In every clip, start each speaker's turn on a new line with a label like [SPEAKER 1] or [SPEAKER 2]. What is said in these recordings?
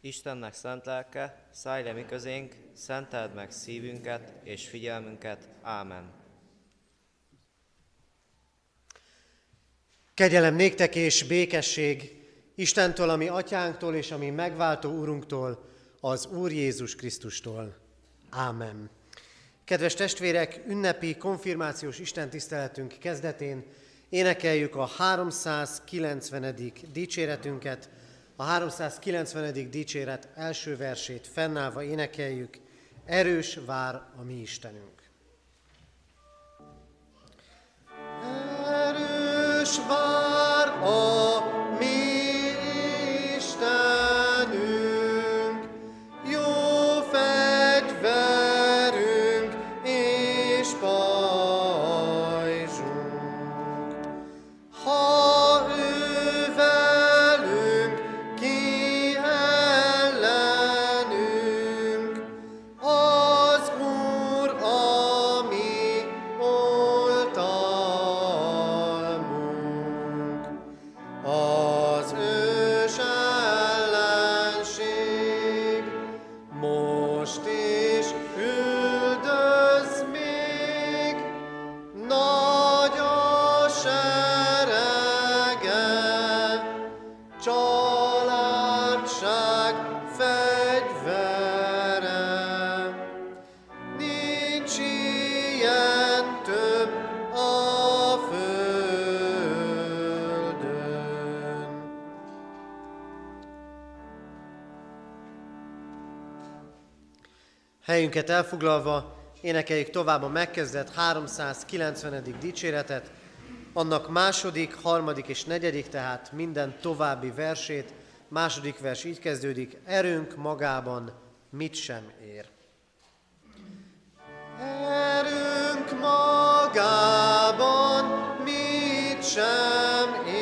[SPEAKER 1] Istennek szent lelke, szállj le mi közénk, szenteld meg szívünket és figyelmünket. Ámen.
[SPEAKER 2] Kegyelem néktek és békesség Istentől, ami atyánktól és ami megváltó úrunktól, az Úr Jézus Krisztustól. Ámen. Kedves testvérek, ünnepi konfirmációs istentiszteletünk kezdetén énekeljük a 390. dicséretünket, a 390. dicséret első versét fennállva énekeljük, erős vár a mi Istenünk. Erős vár a Helyünket elfoglalva énekeljük tovább a megkezdett 390. dicséretet, annak második, harmadik és negyedik, tehát minden további versét. Második vers így kezdődik, erőnk magában mit sem ér. Erőnk magában mit sem ér,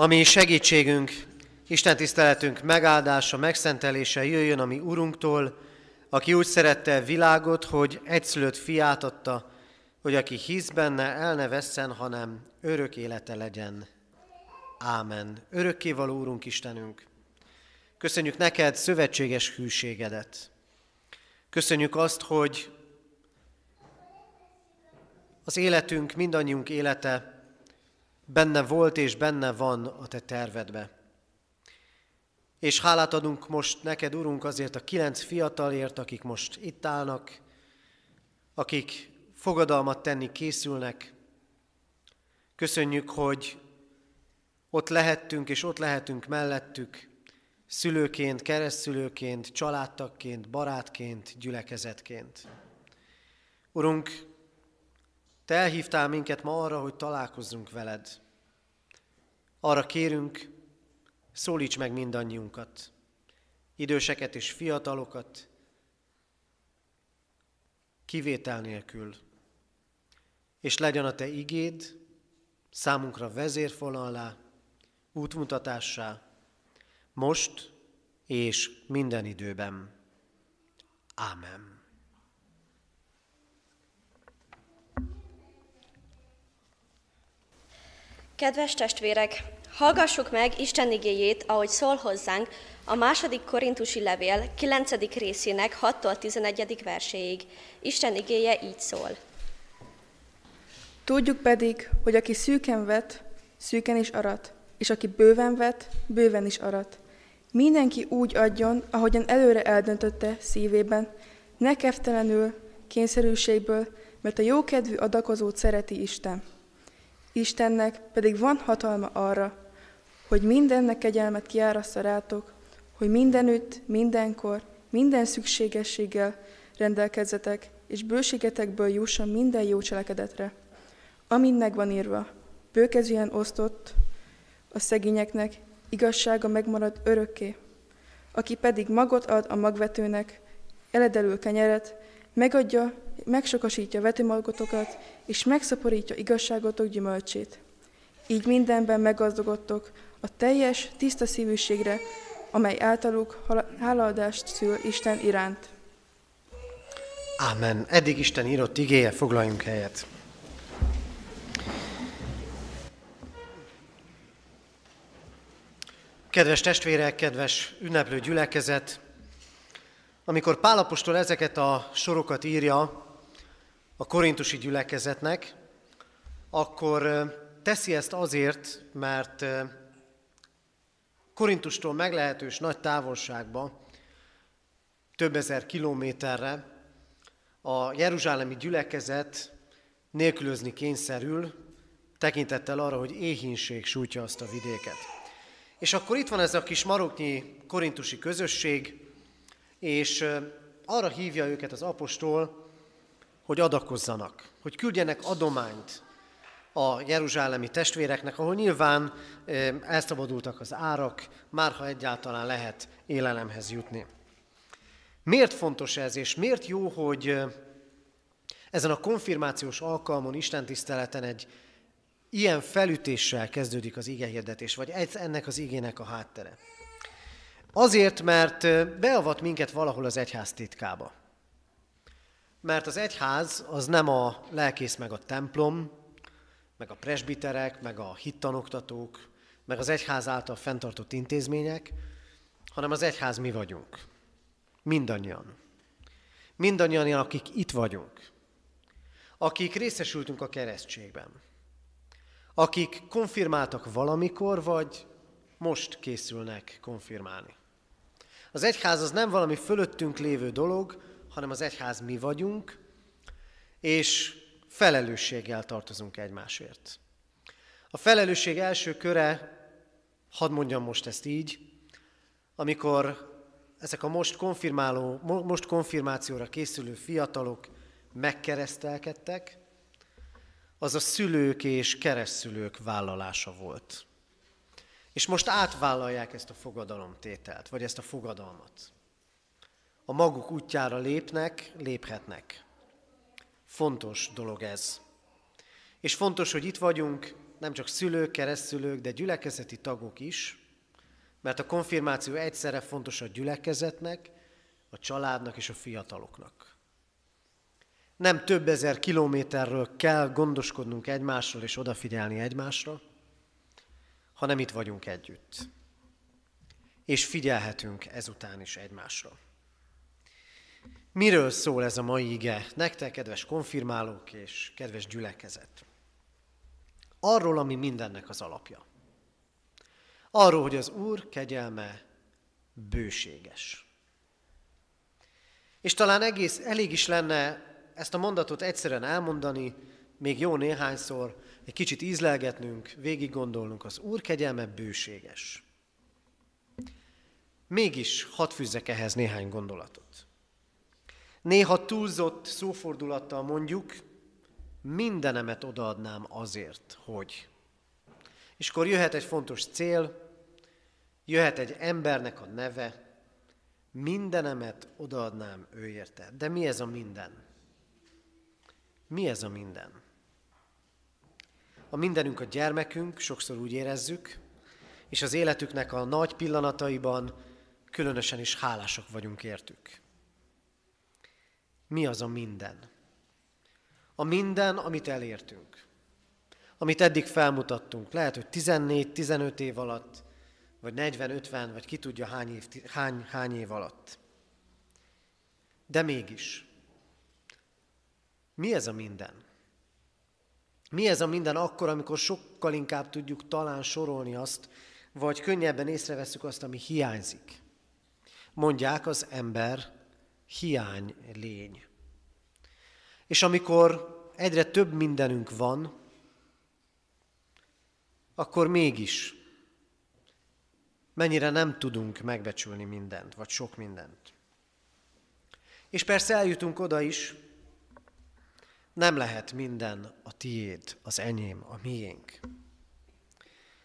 [SPEAKER 2] Ami segítségünk, Isten tiszteletünk megáldása, megszentelése jöjjön a mi Urunktól, aki úgy szerette világot, hogy egyszülött fiát adta, hogy aki hisz benne, el ne vesszen, hanem örök élete legyen. Ámen. Örökkévaló Úrunk Istenünk, köszönjük neked szövetséges hűségedet. Köszönjük azt, hogy az életünk, mindannyiunk élete benne volt és benne van a te tervedbe. És hálát adunk most neked, Urunk, azért a kilenc fiatalért, akik most itt állnak, akik fogadalmat tenni készülnek. Köszönjük, hogy ott lehettünk és ott lehetünk mellettük, szülőként, keresztszülőként, családtagként, barátként, gyülekezetként. Urunk, Te elhívtál minket ma arra, hogy találkozzunk veled. Arra kérünk, szólíts meg mindannyiunkat, időseket és fiatalokat, kivétel nélkül. És legyen a Te igéd számunkra vezérfonallá, útmutatássá, most és minden időben. Ámen.
[SPEAKER 3] Kedves testvérek, hallgassuk meg Isten igéjét, ahogy szól hozzánk a második korintusi levél 9. részének 6-tól 11. verséig. Isten igéje így szól.
[SPEAKER 4] Tudjuk pedig, hogy aki szűken vet, szűken is arat, és aki bőven vet, bőven is arat. Mindenki úgy adjon, ahogyan előre eldöntötte szívében, ne keftelenül, kényszerűségből, mert a jókedvű adakozót szereti Isten. Istennek pedig van hatalma arra, hogy mindennek kegyelmet kiárassza rátok, hogy mindenütt, mindenkor, minden szükségességgel rendelkezzetek, és bőségetekből jusson minden jó cselekedetre. Amint megvan írva, bőkezűen osztott a szegényeknek, igazsága megmarad örökké. Aki pedig magot ad a magvetőnek, eledelül kenyeret, megadja, megsokasítja vetőmagotokat, és megszaporítja igazságotok gyümölcsét. Így mindenben meggazdagodtok a teljes, tiszta szívűségre, amely általuk hálaadást szül Isten iránt.
[SPEAKER 2] Ámen. Eddig Isten írott igéje, foglaljunk helyet. Kedves testvérek, kedves ünneplő gyülekezet, amikor Pálapostól ezeket a sorokat írja a korintusi gyülekezetnek, akkor teszi ezt azért, mert Korintustól meglehetős nagy távolságba, több ezer kilométerre a jeruzsálemi gyülekezet nélkülözni kényszerül, tekintettel arra, hogy éhínség sújtja azt a vidéket. És akkor itt van ez a kis maroknyi korintusi közösség, és arra hívja őket az apostol, hogy adakozzanak, hogy küldjenek adományt a jeruzsálemi testvéreknek, ahol nyilván elszabadultak az árak, már ha egyáltalán lehet élelemhez jutni. Miért fontos ez, és miért jó, hogy ezen a konfirmációs alkalmon, Isten tiszteleten egy ilyen felütéssel kezdődik az igehirdetés, vagy ennek az igének a háttere? Azért, mert beavat minket valahol az egyház titkába. Mert az egyház az nem a lelkész meg a templom, meg a presbiterek, meg a hittanoktatók, meg az egyház által fenntartott intézmények, hanem az egyház mi vagyunk. Mindannyian. Mindannyian, akik itt vagyunk. Akik részesültünk a keresztségben. Akik konfirmáltak valamikor, vagy most készülnek konfirmálni. Az egyház az nem valami fölöttünk lévő dolog, hanem az egyház mi vagyunk, és felelősséggel tartozunk egymásért. A felelősség első köre, hadd mondjam most ezt így, amikor ezek a most, konfirmáló, most konfirmációra készülő fiatalok megkeresztelkedtek, az a szülők és keresztszülők vállalása volt. És most átvállalják ezt a fogadalomtételt, vagy ezt a fogadalmat. A maguk útjára lépnek, léphetnek. Fontos dolog ez. És fontos, hogy itt vagyunk, nem csak szülők, keresztszülők, de gyülekezeti tagok is, mert a konfirmáció egyszerre fontos a gyülekezetnek, a családnak és a fiataloknak. Nem több ezer kilométerről kell gondoskodnunk egymásról és odafigyelni egymásra, hanem itt vagyunk együtt. És figyelhetünk ezután is egymásra. Miről szól ez a mai ige? Nektek, kedves konfirmálók és kedves gyülekezet. Arról, ami mindennek az alapja. Arról, hogy az Úr kegyelme bőséges. És talán egész elég is lenne ezt a mondatot egyszerűen elmondani, még jó néhányszor, egy kicsit ízlelgetnünk, végig gondolnunk, az Úr kegyelme bőséges. Mégis hadd fűzzek ehhez néhány gondolatot. Néha túlzott szófordulattal mondjuk, mindenemet odaadnám azért, hogy. És akkor jöhet egy fontos cél, jöhet egy embernek a neve, mindenemet odaadnám ő érte. De mi ez a minden? Mi ez a minden? A mindenünk a gyermekünk, sokszor úgy érezzük, és az életüknek a nagy pillanataiban különösen is hálásak vagyunk értük. Mi az a minden? A minden, amit elértünk, amit eddig felmutattunk, lehet, hogy 14-15 év alatt, vagy 40-50, vagy ki tudja hány év, hány, hány év alatt. De mégis, mi ez a minden? Mi ez a minden akkor, amikor sokkal inkább tudjuk talán sorolni azt, vagy könnyebben észreveszünk azt, ami hiányzik? Mondják az ember hiány lény. És amikor egyre több mindenünk van, akkor mégis mennyire nem tudunk megbecsülni mindent, vagy sok mindent. És persze eljutunk oda is, nem lehet minden a tiéd, az enyém, a miénk.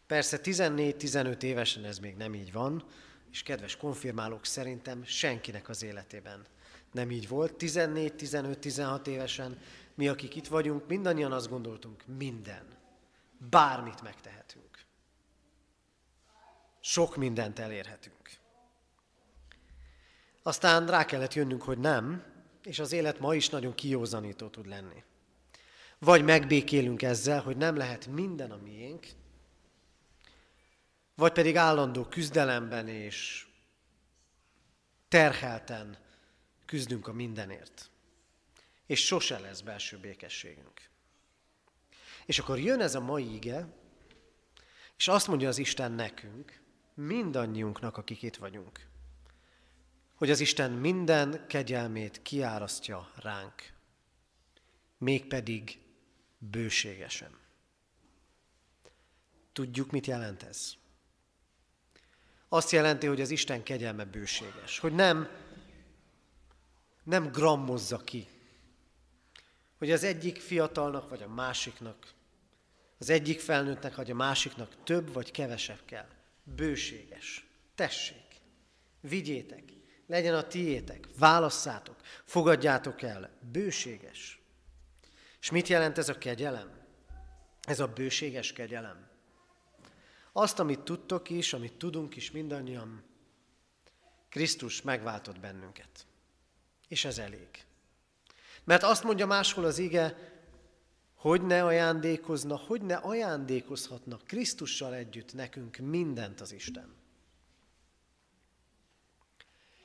[SPEAKER 2] Persze 14-15 évesen ez még nem így van, és kedves konfirmálók szerintem senkinek az életében nem így volt. 14-15-16 évesen mi, akik itt vagyunk, mindannyian azt gondoltunk, minden, bármit megtehetünk. Sok mindent elérhetünk. Aztán rá kellett jönnünk, hogy nem, és az élet ma is nagyon kiózanító tud lenni. Vagy megbékélünk ezzel, hogy nem lehet minden a miénk, vagy pedig állandó küzdelemben és terhelten küzdünk a mindenért. És sose lesz belső békességünk. És akkor jön ez a mai ige, és azt mondja az Isten nekünk, mindannyiunknak, akik itt vagyunk, hogy az Isten minden kegyelmét kiárasztja ránk, mégpedig bőségesen. Tudjuk, mit jelent ez? Azt jelenti, hogy az Isten kegyelme bőséges, hogy nem, nem grammozza ki, hogy az egyik fiatalnak vagy a másiknak, az egyik felnőttnek vagy a másiknak több vagy kevesebb kell. Bőséges. Tessék, vigyétek, legyen a tiétek, válasszátok, fogadjátok el. Bőséges. És mit jelent ez a kegyelem? Ez a bőséges kegyelem. Azt, amit tudtok is, amit tudunk is mindannyian, Krisztus megváltott bennünket. És ez elég. Mert azt mondja máshol az ige, hogy ne ajándékozna, hogy ne ajándékozhatna Krisztussal együtt nekünk mindent az Isten.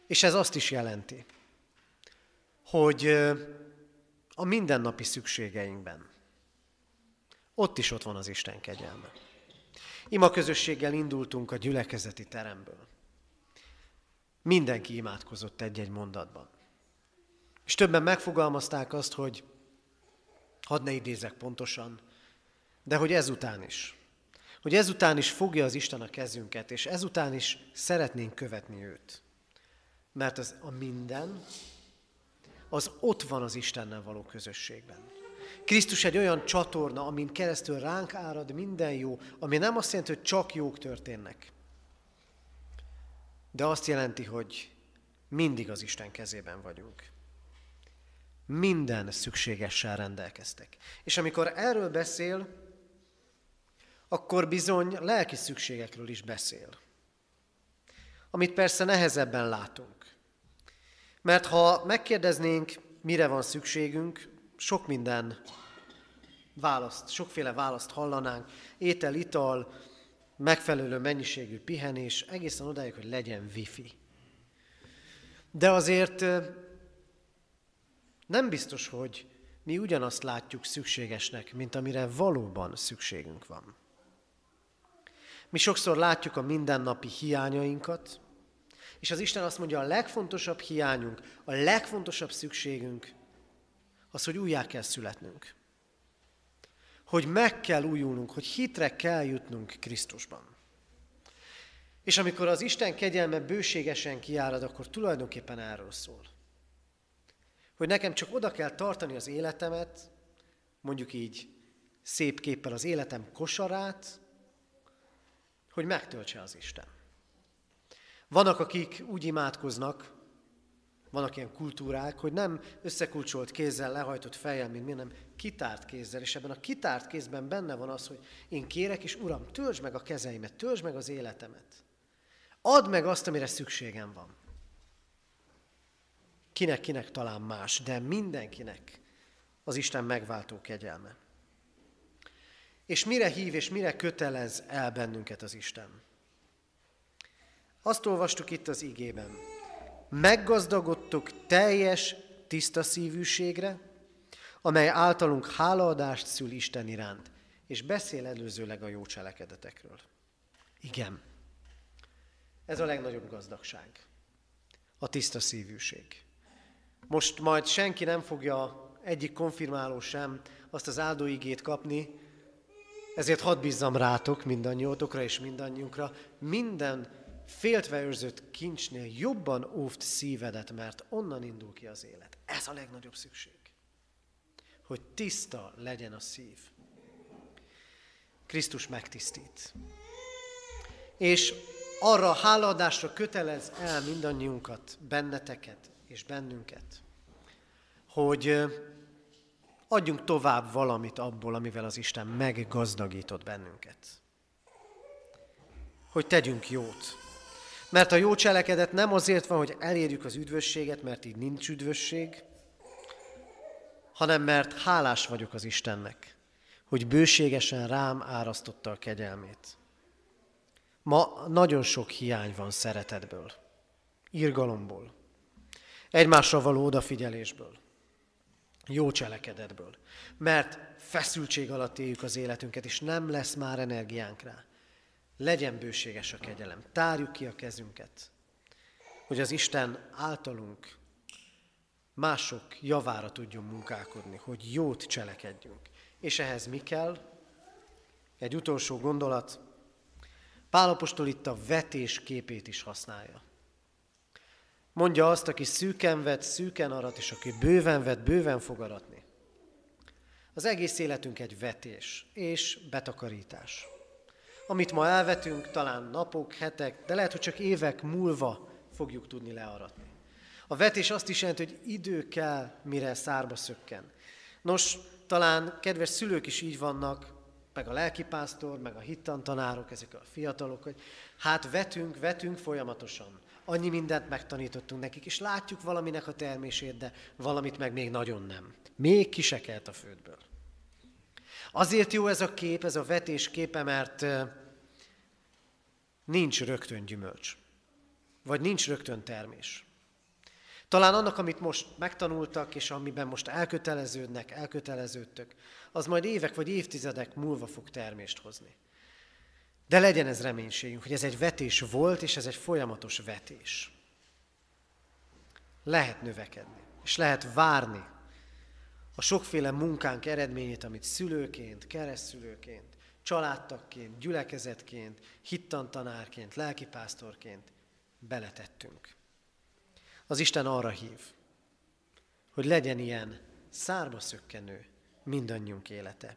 [SPEAKER 2] És ez azt is jelenti, hogy a mindennapi szükségeinkben ott is ott van az Isten kegyelme. Ima közösséggel indultunk a gyülekezeti teremből. Mindenki imádkozott egy-egy mondatban. És többen megfogalmazták azt, hogy hadd ne idézek pontosan, de hogy ezután is. Hogy ezután is fogja az Isten a kezünket, és ezután is szeretnénk követni őt. Mert az a minden, az ott van az Istennel való közösségben. Krisztus egy olyan csatorna, amin keresztül ránk árad minden jó, ami nem azt jelenti, hogy csak jók történnek, de azt jelenti, hogy mindig az Isten kezében vagyunk. Minden szükségessel rendelkeztek. És amikor erről beszél, akkor bizony lelki szükségekről is beszél. Amit persze nehezebben látunk. Mert ha megkérdeznénk, mire van szükségünk, sok minden választ, sokféle választ hallanánk, étel, ital, megfelelő mennyiségű pihenés, egészen odáig, hogy legyen wifi. De azért nem biztos, hogy mi ugyanazt látjuk szükségesnek, mint amire valóban szükségünk van. Mi sokszor látjuk a mindennapi hiányainkat, és az Isten azt mondja, a legfontosabb hiányunk, a legfontosabb szükségünk az, hogy újjá kell születnünk. Hogy meg kell újulnunk, hogy hitre kell jutnunk Krisztusban. És amikor az Isten kegyelme bőségesen kiárad, akkor tulajdonképpen erről szól. Hogy nekem csak oda kell tartani az életemet, mondjuk így szép képpel az életem kosarát, hogy megtöltse az Isten. Vannak, akik úgy imádkoznak, vannak ilyen kultúrák, hogy nem összekulcsolt kézzel, lehajtott fejjel, mint mi, nem kitárt kézzel, és ebben a kitárt kézben benne van az, hogy én kérek, és Uram, töltsd meg a kezeimet, töltsd meg az életemet. Add meg azt, amire szükségem van. Kinek-kinek talán más, de mindenkinek az Isten megváltó kegyelme. És mire hív és mire kötelez el bennünket az Isten? Azt olvastuk itt az igében. Meggazdagodtok teljes, tiszta szívűségre, amely általunk hálaadást szül Isten iránt, és beszél előzőleg a jó cselekedetekről. Igen, ez a legnagyobb gazdagság. A tiszta szívűség. Most majd senki nem fogja egyik konfirmáló sem azt az áldóigét kapni, ezért hadd bízzam rátok, mindannyiótokra és mindannyiunkra, minden féltve őrzött kincsnél jobban óvt szívedet, mert onnan indul ki az élet. Ez a legnagyobb szükség. Hogy tiszta legyen a szív. Krisztus megtisztít. És arra a hálaadásra kötelez el mindannyiunkat, benneteket és bennünket, hogy adjunk tovább valamit abból, amivel az Isten meggazdagított bennünket. Hogy tegyünk jót. Mert a jó cselekedet nem azért van, hogy elérjük az üdvösséget, mert így nincs üdvösség, hanem mert hálás vagyok az Istennek, hogy bőségesen rám árasztotta a kegyelmét. Ma nagyon sok hiány van szeretetből, irgalomból, egymásra való odafigyelésből, jó cselekedetből, mert feszültség alatt éljük az életünket, és nem lesz már energiánk rá. Legyen bőséges a kegyelem, tárjuk ki a kezünket, hogy az Isten általunk mások javára tudjon munkálkodni, hogy jót cselekedjünk. És ehhez mi kell? Egy utolsó gondolat, Pálapostól itt a vetés képét is használja. Mondja azt, aki szűken vet, szűken arat, és aki bőven vet, bőven fog aratni. Az egész életünk egy vetés és betakarítás. Amit ma elvetünk, talán napok, hetek, de lehet, hogy csak évek múlva fogjuk tudni learatni. A vetés azt is jelenti, hogy idő kell, mire szárba szökken. Nos, talán kedves szülők is így vannak, meg a lelkipásztor, meg a hittantanárok, ezek a fiatalok, hogy hát vetünk, vetünk folyamatosan. Annyi mindent megtanítottunk nekik, és látjuk valaminek a termését, de valamit meg még nagyon nem. Még kisekelt a földből. Azért jó ez a kép, ez a vetés képe, mert nincs rögtön gyümölcs. Vagy nincs rögtön termés. Talán annak, amit most megtanultak, és amiben most elköteleződnek, elköteleződtök, az majd évek vagy évtizedek múlva fog termést hozni. De legyen ez reménységünk, hogy ez egy vetés volt, és ez egy folyamatos vetés. Lehet növekedni, és lehet várni a sokféle munkánk eredményét, amit szülőként, keresztülőként, családtagként, gyülekezetként, hittantanárként, lelkipásztorként beletettünk. Az Isten arra hív, hogy legyen ilyen szárba szökkenő mindannyiunk élete.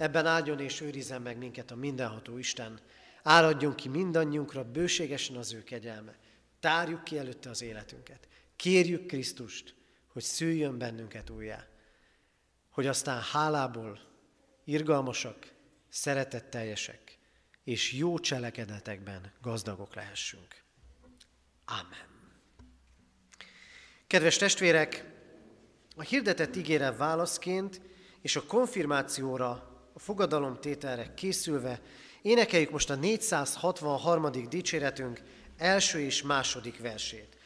[SPEAKER 2] Ebben áldjon és őrizzen meg minket a mindenható Isten, áradjon ki mindannyiunkra bőségesen az ő kegyelme. Tárjuk ki előtte az életünket. Kérjük Krisztust, hogy szüljön bennünket újjá, hogy aztán hálából irgalmasak szeretetteljesek, és jó cselekedetekben gazdagok lehessünk. Amen. Kedves testvérek, a hirdetett ígére válaszként és a konfirmációra, a fogadalomtételre készülve énekeljük most a 463. dicséretünk első és második versét.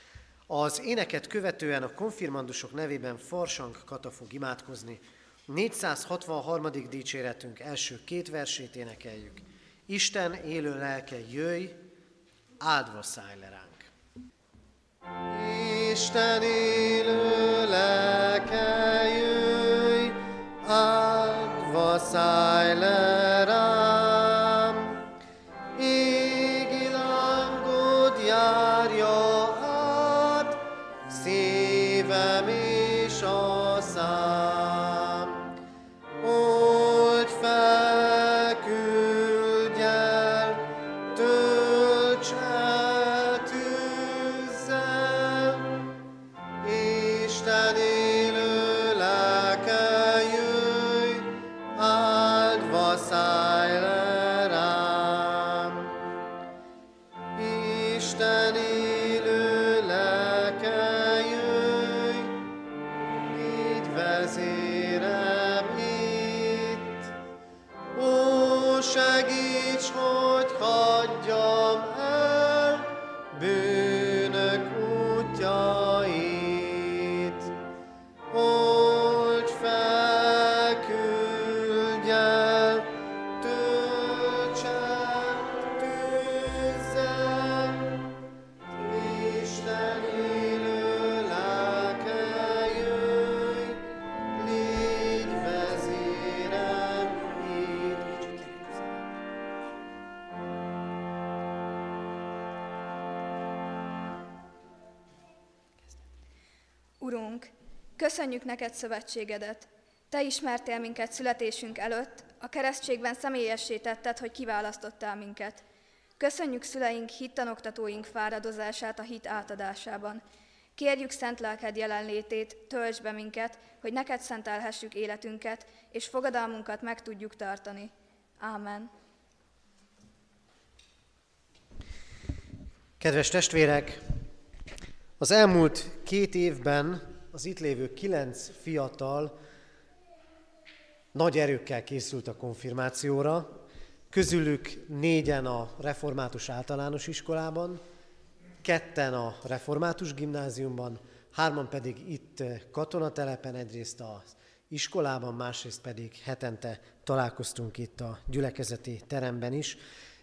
[SPEAKER 2] Az éneket követően a konfirmandusok nevében Farsang Kata fog imádkozni. 463. dicséretünk első két versét énekeljük. Isten élő lelke, jöjj, áldva szállj le ránk. Isten élő lelke, jöjj, áldva
[SPEAKER 5] köszönjük neked szövetségedet. Te ismertél minket születésünk előtt, a keresztségben személyessé tetted, hogy kiválasztottál minket. Köszönjük szüleink, hittanoktatóink fáradozását a hit átadásában. Kérjük szent lelked jelenlétét, tölts be minket, hogy neked szentelhessük életünket, és fogadalmunkat meg tudjuk tartani. Ámen.
[SPEAKER 2] Kedves testvérek, az elmúlt két évben az itt lévő kilenc fiatal nagy erőkkel készült a konfirmációra, közülük négyen a református általános iskolában, ketten a református gimnáziumban, hárman pedig itt katonatelepen, egyrészt az iskolában, másrészt pedig hetente találkoztunk itt a gyülekezeti teremben is.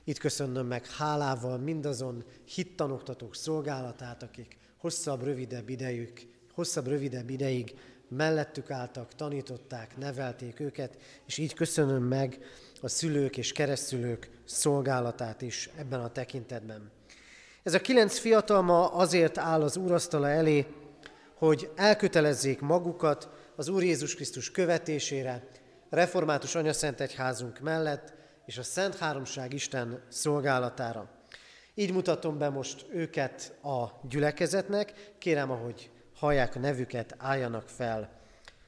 [SPEAKER 2] Itt köszönöm meg hálával mindazon hittanoktatók szolgálatát, akik hosszabb, rövidebb idejük, hosszabb, rövidebb ideig mellettük álltak, tanították, nevelték őket, és így köszönöm meg a szülők és keresztülők szolgálatát is ebben a tekintetben. Ez a kilenc fiatal ma azért áll az úrasztala elé, hogy elkötelezzék magukat az Úr Jézus Krisztus követésére, református anyaszentegyházunk mellett, és a Szent Háromság Isten szolgálatára. Így mutatom be most őket a gyülekezetnek, kérem, ahogy hallják a nevüket, álljanak fel.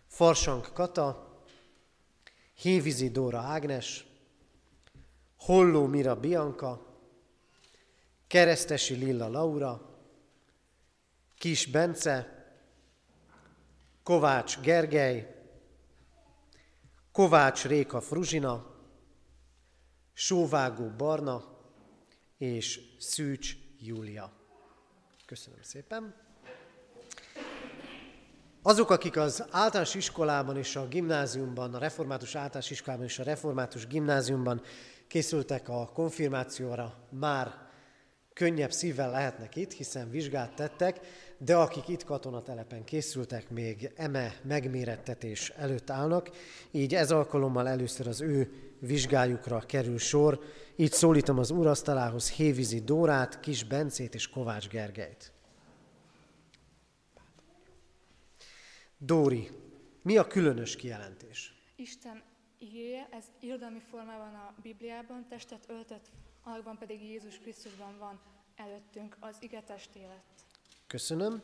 [SPEAKER 2] Farsang Kata, Hévizi Dóra Ágnes, Holló Mira Bianca, Keresztesi Lilla Laura, Kis Bence, Kovács Gergely, Kovács Réka Fruzsina, Sóvágó Barna és Szűcs Júlia. Köszönöm szépen. Azok, akik az általános iskolában és a gimnáziumban, a református általános iskolában és a református gimnáziumban készültek a konfirmációra, már könnyebb szívvel lehetnek itt, hiszen vizsgát tettek, de akik itt katonatelepen készültek, még eme megmérettetés előtt állnak, így ez alkalommal először az ő vizsgájukra kerül sor. Így szólítom az úrasztalához Hévizi Dórát, Kis Bencét és Kovács Gergelyt. Dóri, mi a különös kijelentés?
[SPEAKER 6] Isten igéje, ez irodalmi formában a Bibliában, testet öltött, alakban pedig Jézus Krisztusban van előttünk, az ige testé lett.
[SPEAKER 2] Köszönöm.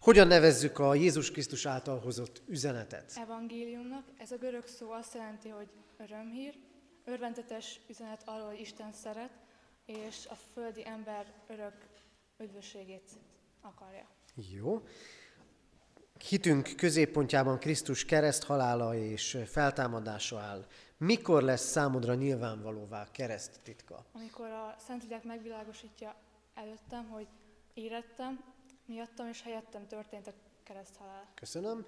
[SPEAKER 2] Hogyan nevezzük a Jézus Krisztus által hozott üzenetet?
[SPEAKER 6] Evangéliumnak, ez a görög szó azt jelenti, hogy örömhír, Örvendetes üzenet arról, hogy Isten szeret, és a földi ember örök üdvösségét akarja.
[SPEAKER 2] Jó. Hitünk középpontjában Krisztus kereszt halála és feltámadása áll. Mikor lesz számodra nyilvánvalóvá kereszt titka?
[SPEAKER 6] Amikor a Szentlélek megvilágosítja előttem, hogy érettem, miattam és helyettem történt a kereszt halál.
[SPEAKER 2] Köszönöm.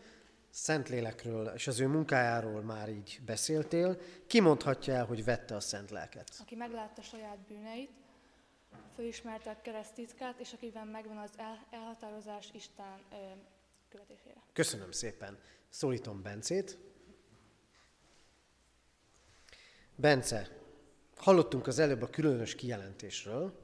[SPEAKER 2] Szentlélekről és az ő munkájáról már így beszéltél. Ki mondhatja el, hogy vette a szent lelket?
[SPEAKER 6] Aki meglátta saját bűneit, fölismerte a kereszt titkát, és akiben megvan az el, elhatározás Isten ö, követésére.
[SPEAKER 2] Köszönöm szépen. Szólítom Bencét. Bence, hallottunk az előbb a különös kijelentésről,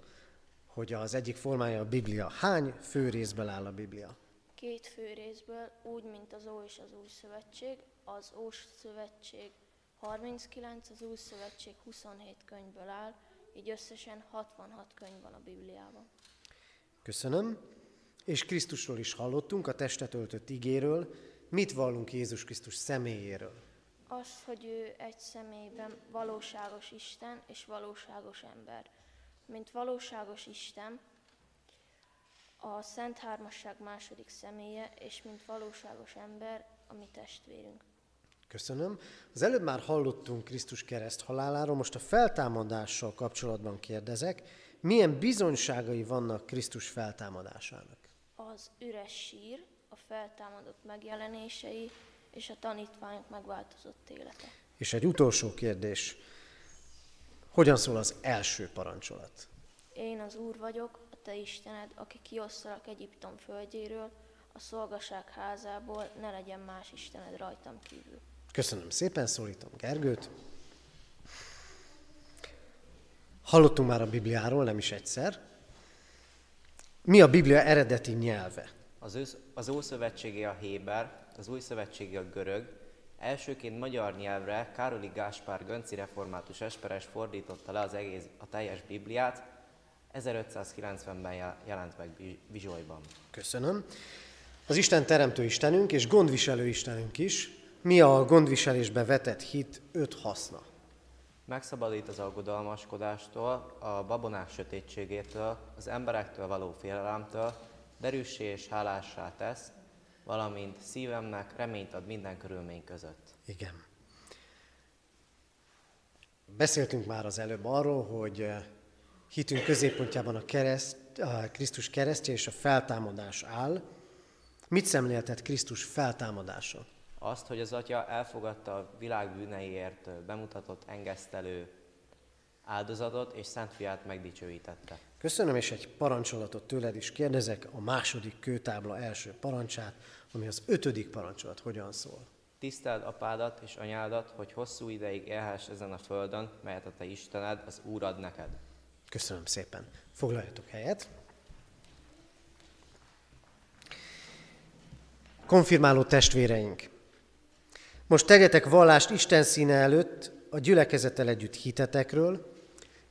[SPEAKER 2] hogy az egyik formája a Biblia. Hány fő részből áll a Biblia?
[SPEAKER 7] Két fő részből, úgy, mint az Ó és az Új Szövetség. Az Ó Szövetség 39, az Új Szövetség 27 könyvből áll, így összesen 66 könyv van a Bibliában.
[SPEAKER 2] Köszönöm. És Krisztusról is hallottunk, a testet öltött igéről. Mit vallunk Jézus Krisztus személyéről?
[SPEAKER 7] Az, hogy ő egy személyben valóságos Isten és valóságos ember. Mint valóságos Isten, a Szent Hármasság második személye, és mint valóságos ember, a mi testvérünk.
[SPEAKER 2] Köszönöm. Az előbb már hallottunk Krisztus kereszt haláláról, most a feltámadással kapcsolatban kérdezek. Milyen bizonyságai vannak Krisztus feltámadásának?
[SPEAKER 7] Az üres sír, a feltámadott megjelenései és a tanítványok megváltozott élete.
[SPEAKER 2] És egy utolsó kérdés. Hogyan szól az első parancsolat?
[SPEAKER 7] Én az Úr vagyok, a te Istened, aki kiosztalak Egyiptom földjéről, a szolgaság házából, ne legyen más Istened rajtam kívül.
[SPEAKER 2] Köszönöm szépen, szólítom Gergőt. Hallottunk már a Bibliáról, nem is egyszer. Mi a Biblia eredeti nyelve?
[SPEAKER 1] Az, ősz, az Ószövetségi a Héber, az Új Szövetségi a görög, Elsőként magyar nyelvre Károli Gáspár Gönci református esperes fordította le az egész, a teljes Bibliát, 1590-ben jelent meg Vizsolyban.
[SPEAKER 2] Köszönöm. Az Isten teremtő Istenünk és gondviselő Istenünk is. Mi a gondviselésbe vetett hit öt haszna?
[SPEAKER 1] Megszabadít az aggodalmaskodástól, a babonák sötétségétől, az emberektől való félelemtől, derűssé és hálássá tesz, valamint szívemnek reményt ad minden körülmény között.
[SPEAKER 2] Igen. Beszéltünk már az előbb arról, hogy eh, hitünk középpontjában a, kereszt, a Krisztus keresztje és a feltámadás áll. Mit szemléltet Krisztus feltámadása?
[SPEAKER 1] Azt, hogy az Atya elfogadta a világ bűneiért bemutatott engesztelő áldozatot, és Szent Fiát megdicsőítette.
[SPEAKER 2] Köszönöm, és egy parancsolatot tőled is kérdezek, a második kőtábla első parancsát, ami az ötödik parancsolat hogyan szól.
[SPEAKER 1] Tiszteld apádat és anyádat, hogy hosszú ideig élhess ezen a földön, melyet a te Istened, az Úr ad neked.
[SPEAKER 2] Köszönöm szépen. Foglaljatok helyet. Konfirmáló testvéreink, most tegyetek vallást Isten színe előtt a gyülekezettel együtt hitetekről,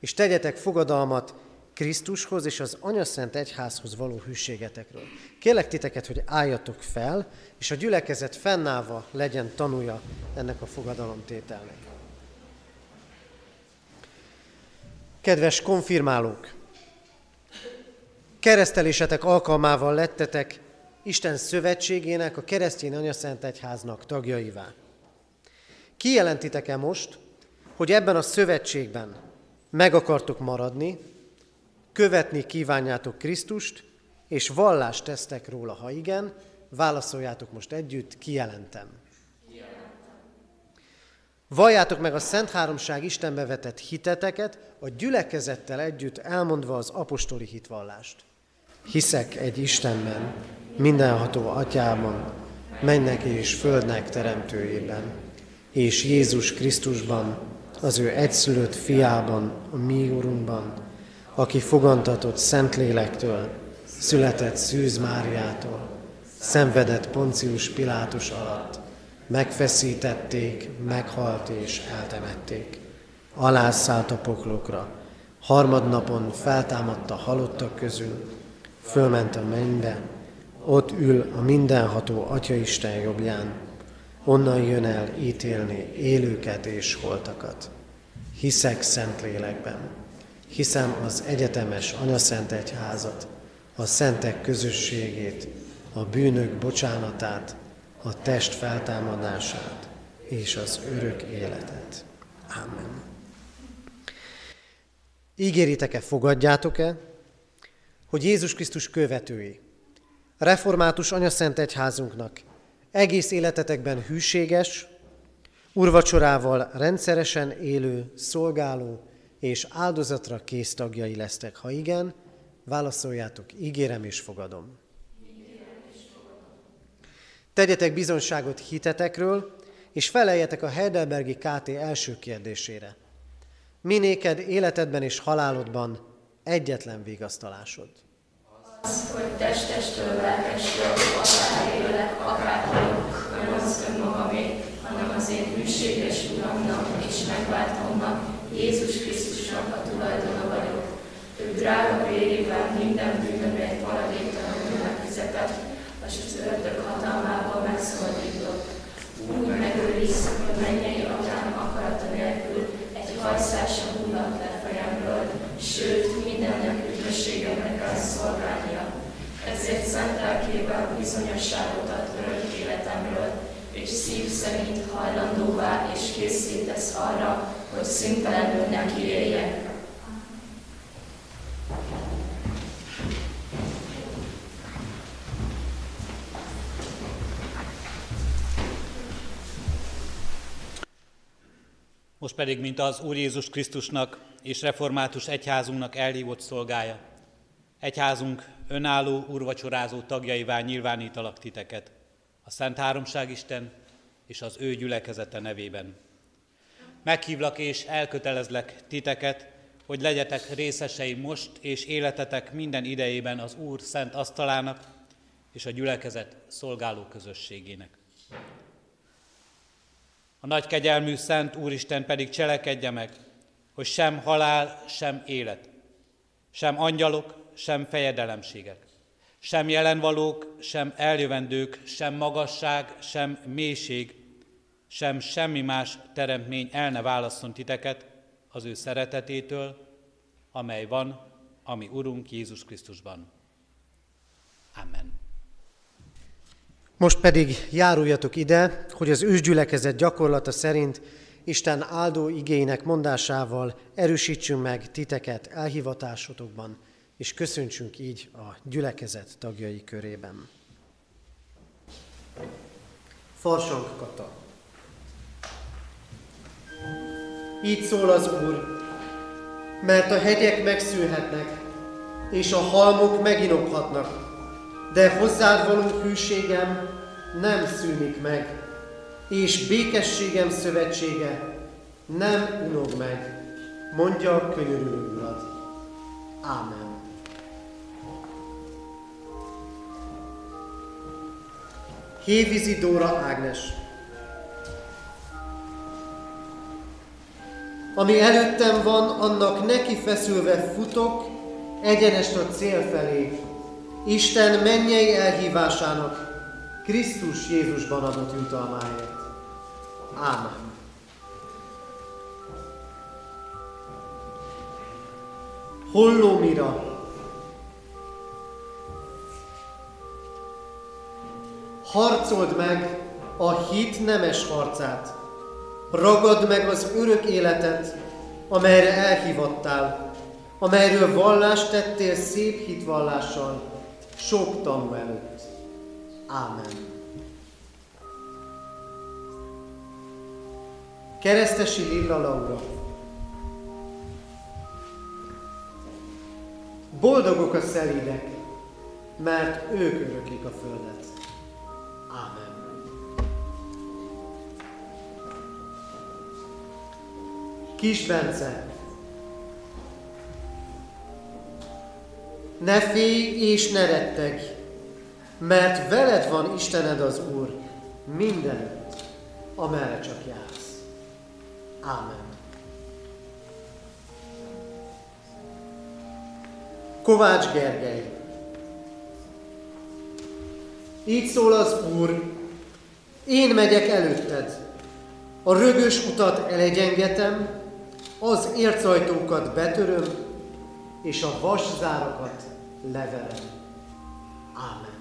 [SPEAKER 2] és tegyetek fogadalmat Krisztushoz és az Anyaszent Egyházhoz való hűségetekről. Kérlek titeket, hogy álljatok fel, és a gyülekezet fennállva legyen tanúja ennek a fogadalomtételnek. Kedves konfirmálók! Keresztelésetek alkalmával lettetek Isten szövetségének, a keresztény anyaszent egyháznak tagjaivá. Kijelentitek-e most, hogy ebben a szövetségben meg akartok maradni, követni kívánjátok Krisztust, és vallást tesztek róla, ha igen, válaszoljátok most együtt, kijelentem. Valljátok meg a Szent Háromság Istenbe vetett hiteteket, a gyülekezettel együtt elmondva az apostoli hitvallást. Hiszek egy Istenben, mindenható atyában, mennek és földnek teremtőjében, és Jézus Krisztusban, az ő egyszülött fiában, a mi Urunkban, aki fogantatott Szentlélektől, született Szűz Máriától, szenvedett Poncius Pilátus alatt, megfeszítették, meghalt és eltemették. Alászállt a poklokra, harmadnapon feltámadta halottak közül, fölment a mennybe, ott ül a mindenható Atyaisten jobbján, onnan jön el ítélni élőket és holtakat. hiszek szent lélekben, hiszem az egyetemes anyaszent egyházat, a szentek közösségét, a bűnök bocsánatát, a test feltámadását és az örök életet. Amen. Ígéritek-e, fogadjátok-e, hogy Jézus Krisztus követői, református anyaszent egyházunknak egész életetekben hűséges, urvacsorával rendszeresen élő, szolgáló és áldozatra kész tagjai lesztek. Ha igen, válaszoljátok, ígérem és fogadom. Tegyetek bizonságot hitetekről, és feleljetek a Heidelbergi KT első kérdésére. Minéked életedben és halálodban egyetlen vigasztalásod?
[SPEAKER 7] Az, hogy testestől, lelkestől, akár élek, akár halok, nem az önmagamé, hanem az én hűséges Uramnak és megváltomnak, Jézus Krisztusnak a tulajdona vagyok. Ő drága vérével minden bűnömért maradéktalanul megfizetett, és az ördög hatalmából megszabadított. Úgy megőriz, hogy mennyei atyám akarata nélkül egy hajszás sem hullott le fejemről, sőt, mindennek üdvösségemre kell szolgálnia. Ezért szent lelkével bizonyosságot ad örök életemről, és szív szerint hajlandóvá és készítesz arra, hogy szüntelenül neki éljek.
[SPEAKER 8] Most pedig, mint az Úr Jézus Krisztusnak és református egyházunknak elhívott szolgája, egyházunk önálló urvacsorázó tagjaivá nyilvánítalak titeket, a Szent Háromság Isten és az ő gyülekezete nevében. Meghívlak és elkötelezlek titeket, hogy legyetek részesei most és életetek minden idejében az Úr szent asztalának és a gyülekezet szolgáló közösségének. A nagy kegyelmű Szent Úristen pedig cselekedje meg, hogy sem halál, sem élet, sem angyalok, sem fejedelemségek, sem jelenvalók, sem eljövendők, sem magasság, sem mélység, sem semmi más teremtmény el ne válasszon titeket az ő szeretetétől, amely van, ami Urunk Jézus Krisztusban. Amen.
[SPEAKER 2] Most pedig járuljatok ide, hogy az ősgyülekezet gyakorlata szerint Isten áldó igének mondásával erősítsünk meg titeket elhivatásotokban, és köszöntsünk így a gyülekezet tagjai körében. Farsang Kata Így szól az Úr, mert a hegyek megszűnhetnek, és a halmok meginokhatnak, de hozzád való hűségem nem szűnik meg, és békességem szövetsége nem unog meg, mondja könyörülő Urad. Ámen. Hévízi Dóra Ágnes Ami előttem van, annak neki feszülve futok, egyenest a cél felé, Isten mennyei elhívásának Krisztus Jézusban adott jutalmáért. Ámen. Hollómira. Harcold meg a hit nemes harcát. Ragad meg az örök életet, amelyre elhívattál, amelyről vallást tettél szép hitvallással, sok tanú előtt. Ámen. Keresztesi Lilla Laura. Boldogok a szelídek, mert ők öröklik a földet. Ámen. Kis Bence, Ne félj és ne retteg, mert veled van Istened az Úr mindenütt, amerre csak jársz. Ámen. Kovács Gergely Így szól az Úr, én megyek előtted, a rögös utat elegyengetem, Az ércajtókat betöröm, és a vaszárakat leverem. Ámen.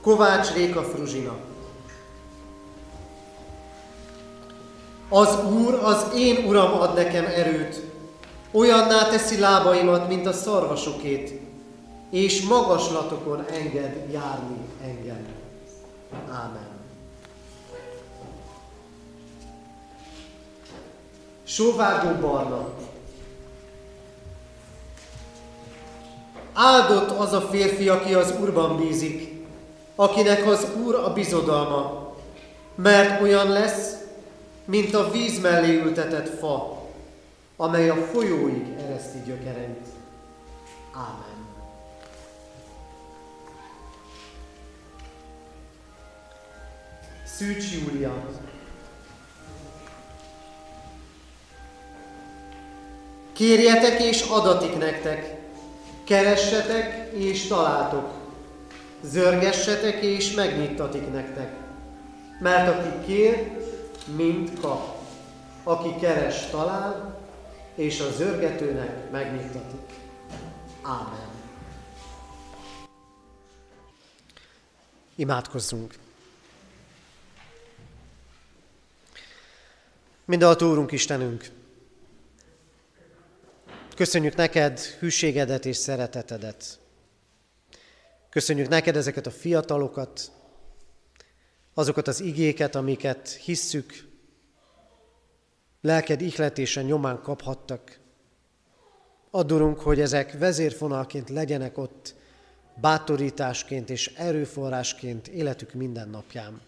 [SPEAKER 2] Kovács Réka Fruzsina Az Úr, az én Uram ad nekem erőt, olyanná teszi lábaimat, mint a szarvasokét, és magaslatokon enged járni engem. Ámen. Sóvágó barna. Áldott az a férfi, aki az Úrban bízik, akinek az Úr a bizodalma, mert olyan lesz, mint a víz mellé ültetett fa, amely a folyóig ereszti gyökereit. Ámen. Szűcs Júlia. Kérjetek és adatik nektek, keressetek és találtok, zörgessetek és megnyittatik nektek. Mert aki kér, mind kap. Aki keres, talál, és a zörgetőnek megnyittatik. Ámen. Imádkozzunk. Mindenható Úrunk Istenünk, köszönjük neked hűségedet és szeretetedet. Köszönjük neked ezeket a fiatalokat, azokat az igéket, amiket hisszük, lelked ihletése nyomán kaphattak. Adurunk, hogy ezek vezérfonalként legyenek ott, bátorításként és erőforrásként életük minden napján.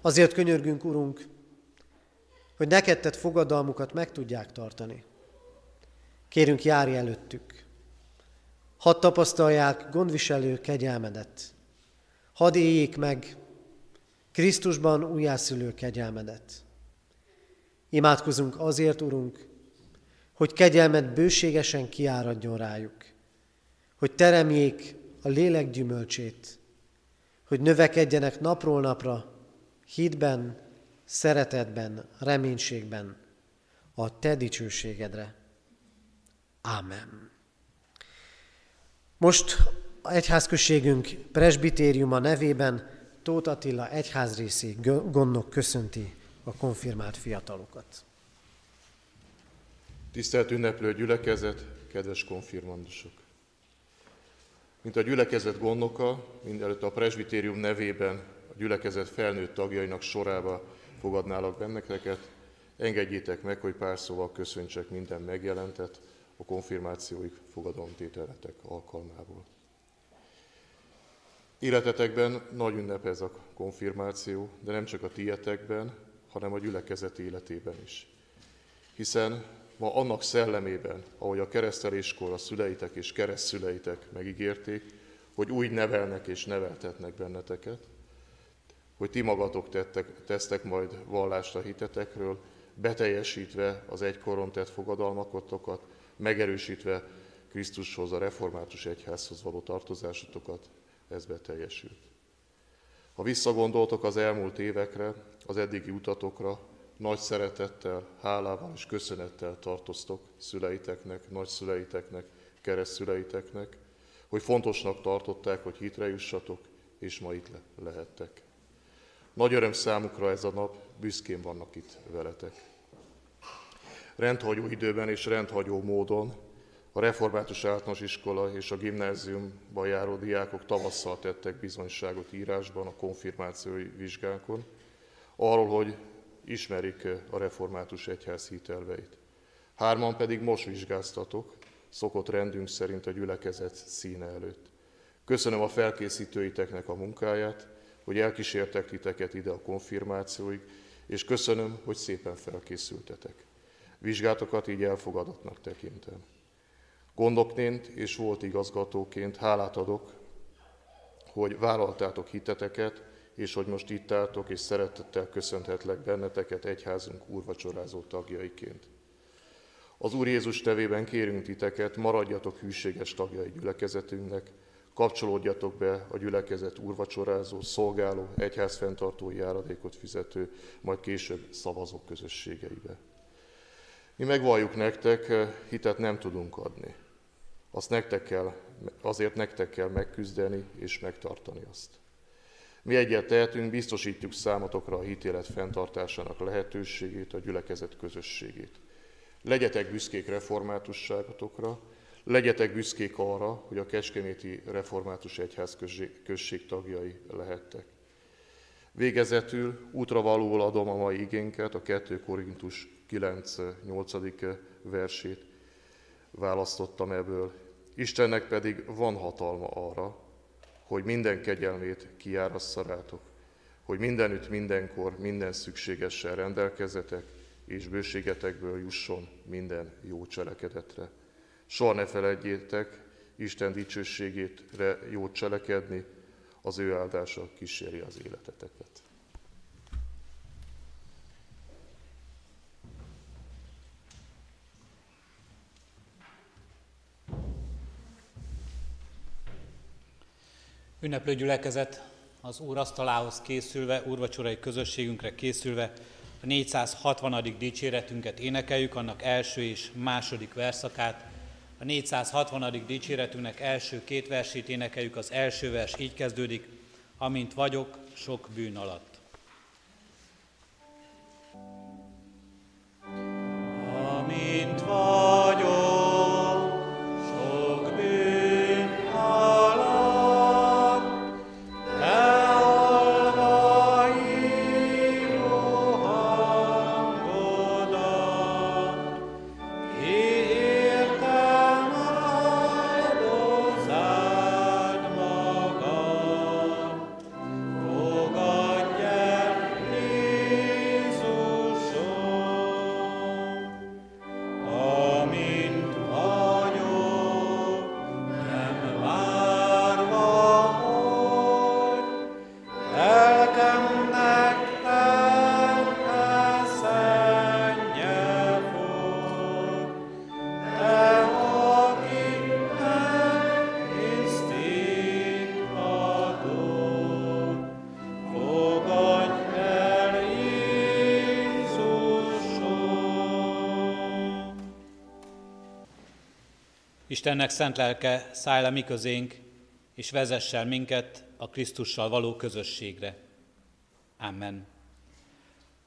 [SPEAKER 2] Azért könyörgünk, Urunk, hogy neked tett fogadalmukat meg tudják tartani. Kérünk, járj előttük. Hadd tapasztalják gondviselő kegyelmedet. Hadd éljék meg Krisztusban újjászülő kegyelmedet. Imádkozunk azért, Urunk, hogy kegyelmed bőségesen kiáradjon rájuk, hogy teremjék a lélek gyümölcsét, hogy növekedjenek napról napra, hitben, szeretetben, reménységben, a Te dicsőségedre. Ámen. Most egyházközségünk presbitériuma nevében Tóth Attila egyházrészi gondnok köszönti a konfirmált fiatalokat.
[SPEAKER 9] Tisztelt ünneplő gyülekezet, kedves konfirmandusok! Mint a gyülekezet gondnoka, mindenütt a presbitérium nevében a gyülekezet felnőtt tagjainak sorába fogadnálak benneteket, engedjétek meg, hogy pár szóval köszöntsek minden megjelentet a konfirmációik fogadalomtételetek alkalmából. Életetekben nagy ünnep ez a konfirmáció, de nem csak a tietekben, hanem a gyülekezet életében is. Hiszen ma annak szellemében, ahogy a kereszteléskor a szüleitek és keresztszüleitek megígérték, hogy úgy nevelnek és neveltetnek benneteket, hogy ti magatok tettek, tesztek majd vallást a hitetekről, beteljesítve az egykoron tett fogadalmakotokat, megerősítve Krisztushoz, a református egyházhoz való tartozásotokat, ez beteljesült. Ha visszagondoltok az elmúlt évekre, az eddigi utatokra, nagy szeretettel, hálával és köszönettel tartoztok szüleiteknek, nagyszüleiteknek, keresztszüleiteknek, hogy fontosnak tartották, hogy hitre jussatok, és ma itt lehettek. Nagy öröm számukra ez a nap, büszkén vannak itt veletek. Rendhagyó időben és rendhagyó módon a Református Általános Iskola és a gimnáziumban járó diákok tavasszal tettek bizonyságot írásban a konfirmációi vizsgákon, arról, hogy ismerik a református egyház hitelveit. Hárman pedig most vizsgáztatok, szokott rendünk szerint a gyülekezet színe előtt. Köszönöm a felkészítőiteknek a munkáját, hogy elkísértek titeket ide a konfirmációig, és köszönöm, hogy szépen felkészültetek. Vizsgátokat így elfogadottnak tekintem. Gondokként és volt igazgatóként hálát adok, hogy vállaltátok hiteteket, és hogy most itt álltok, és szeretettel köszönhetlek benneteket egyházunk úrvacsorázó tagjaiként. Az Úr Jézus tevében kérünk titeket, maradjatok hűséges tagjai gyülekezetünknek, kapcsolódjatok be a gyülekezet úrvacsorázó, szolgáló, egyházfenntartói járadékot fizető, majd később szavazók közösségeibe. Mi megvalljuk nektek, hitet nem tudunk adni. Azt nektek kell, azért nektek kell megküzdeni és megtartani azt. Mi egyet tehetünk, biztosítjuk számotokra a hitélet fenntartásának lehetőségét, a gyülekezet közösségét. Legyetek büszkék reformátusságotokra, legyetek büszkék arra, hogy a Kecskeméti Református Egyház község tagjai lehettek. Végezetül útra valóul adom a mai igénket, a 2 Korintus 9-8. versét választottam ebből. Istennek pedig van hatalma arra, hogy minden kegyelmét kiárassza rátok, hogy mindenütt, mindenkor, minden szükségessel rendelkezetek, és bőségetekből jusson minden jó cselekedetre. Soha ne felejtjétek Isten dicsőségétre jót cselekedni, az ő áldása kíséri az életeteket.
[SPEAKER 8] Ünneplő gyülekezet az Úr asztalához készülve, úrvacsorai közösségünkre készülve, a 460. dicséretünket énekeljük, annak első és második verszakát. A 460. dicséretünknek első két versét énekeljük, az első vers így kezdődik, amint vagyok sok bűn alatt. Amint vagyok Istennek szent lelke szállj le mi közénk, és vezessen minket a Krisztussal való közösségre. Amen.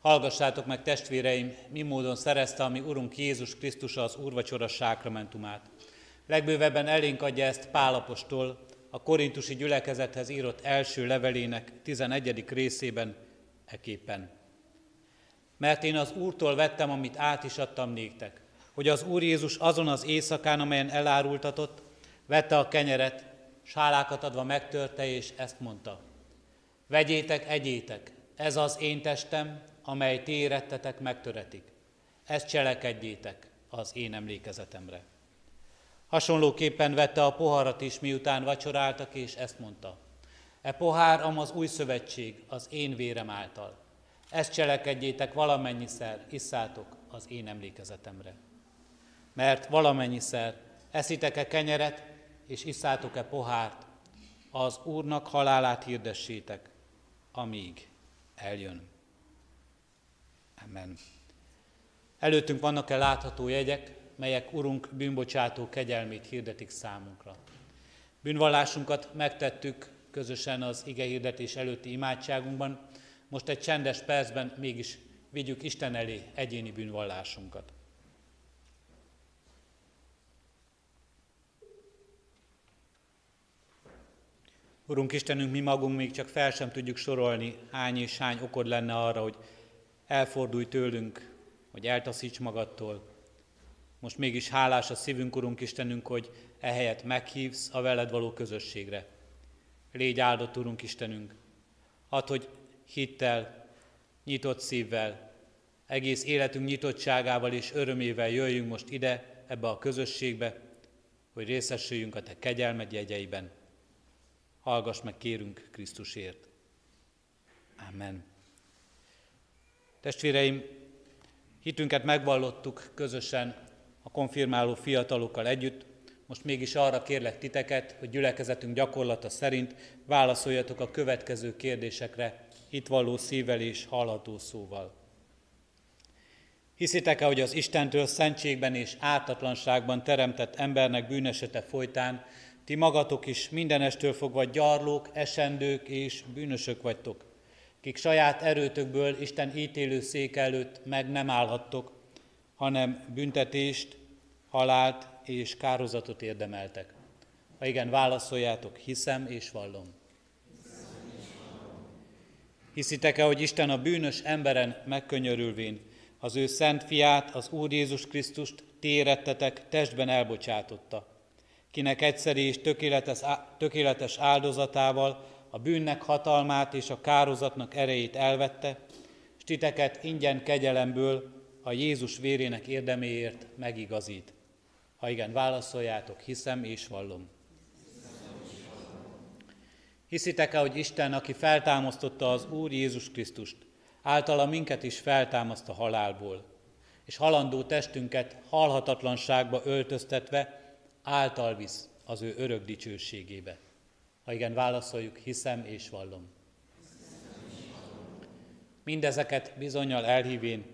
[SPEAKER 8] Hallgassátok meg, testvéreim, mi módon szerezte a mi Urunk Jézus Krisztus az úrvacsora sákramentumát. Legbővebben elénk adja ezt Pálapostól, a korintusi gyülekezethez írott első levelének 11. részében eképpen. Mert én az Úrtól vettem, amit át is adtam néktek, hogy az Úr Jézus azon az éjszakán, amelyen elárultatott, vette a kenyeret, sálákat adva megtörte, és ezt mondta. Vegyétek, egyétek, ez az én testem, amely ti érettetek, megtöretik. Ezt cselekedjétek az én emlékezetemre. Hasonlóképpen vette a poharat is, miután vacsoráltak, és ezt mondta. E pohár am az új szövetség, az én vérem által. Ezt cselekedjétek valamennyiszer, isszátok az én emlékezetemre mert valamennyiszer eszitek-e kenyeret, és isszátok-e pohárt, az Úrnak halálát hirdessétek, amíg eljön. Amen. Előttünk vannak-e látható jegyek, melyek Urunk bűnbocsátó kegyelmét hirdetik számunkra. Bűnvallásunkat megtettük közösen az ige hirdetés előtti imádságunkban, most egy csendes percben mégis vigyük Isten elé egyéni bűnvallásunkat. Urunk Istenünk, mi magunk még csak fel sem tudjuk sorolni, hány és hány okod lenne arra, hogy elfordulj tőlünk, hogy eltaszíts magadtól. Most mégis hálás a szívünk, Urunk Istenünk, hogy ehelyett meghívsz a veled való közösségre. Légy áldott, Urunk Istenünk. Add, hogy hittel, nyitott szívvel, egész életünk nyitottságával és örömével jöjjünk most ide, ebbe a közösségbe, hogy részesüljünk a Te kegyelmed jegyeiben. Hallgass meg, kérünk Krisztusért. Amen. Testvéreim, hitünket megvallottuk közösen a konfirmáló fiatalokkal együtt, Most mégis arra kérlek titeket, hogy gyülekezetünk gyakorlata szerint válaszoljatok a következő kérdésekre, itt való szívvel és hallható szóval. Hiszitek-e, hogy az Istentől szentségben és ártatlanságban teremtett embernek bűnesete folytán ti magatok is mindenestől fogva gyarlók, esendők és bűnösök vagytok, kik saját erőtökből Isten ítélő szék előtt meg nem állhattok, hanem büntetést, halált és kározatot érdemeltek. Ha igen, válaszoljátok, hiszem és vallom. Hiszitek-e, hogy Isten a bűnös emberen megkönyörülvén az ő szent fiát, az Úr Jézus Krisztust térettetek testben elbocsátotta, kinek egyszeri és tökéletes, tökéletes áldozatával a bűnnek hatalmát és a kározatnak erejét elvette, és titeket ingyen kegyelemből a Jézus vérének érdeméért megigazít. Ha igen, válaszoljátok, hiszem és vallom. Hiszitek-e, hogy Isten, aki feltámasztotta az Úr Jézus Krisztust, általa minket is feltámaszt a halálból, és halandó testünket halhatatlanságba öltöztetve által visz az ő örök dicsőségébe. Ha igen, válaszoljuk, hiszem és vallom. Mindezeket bizonyal elhívén,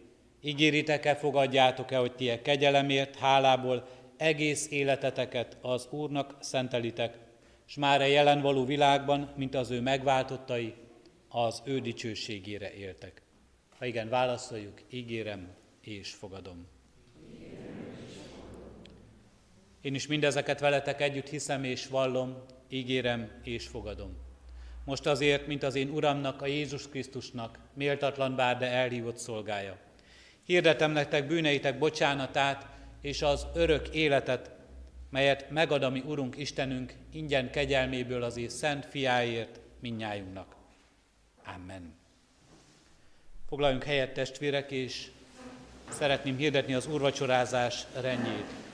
[SPEAKER 8] ígéritek-e, fogadjátok-e, hogy ti e kegyelemért, hálából egész életeteket az Úrnak szentelitek, s már a jelen való világban, mint az ő megváltottai, az ő dicsőségére éltek. Ha igen, válaszoljuk, ígérem és fogadom. Én is mindezeket veletek együtt hiszem és vallom, ígérem és fogadom. Most azért, mint az én Uramnak, a Jézus Krisztusnak, méltatlan bár, de elhívott szolgája. Hirdetem nektek bűneitek bocsánatát és az örök életet, melyet megad a mi Urunk Istenünk ingyen kegyelméből az ő szent fiáért minnyájunknak. Amen. Foglaljunk helyet testvérek, és szeretném hirdetni az úrvacsorázás rendjét.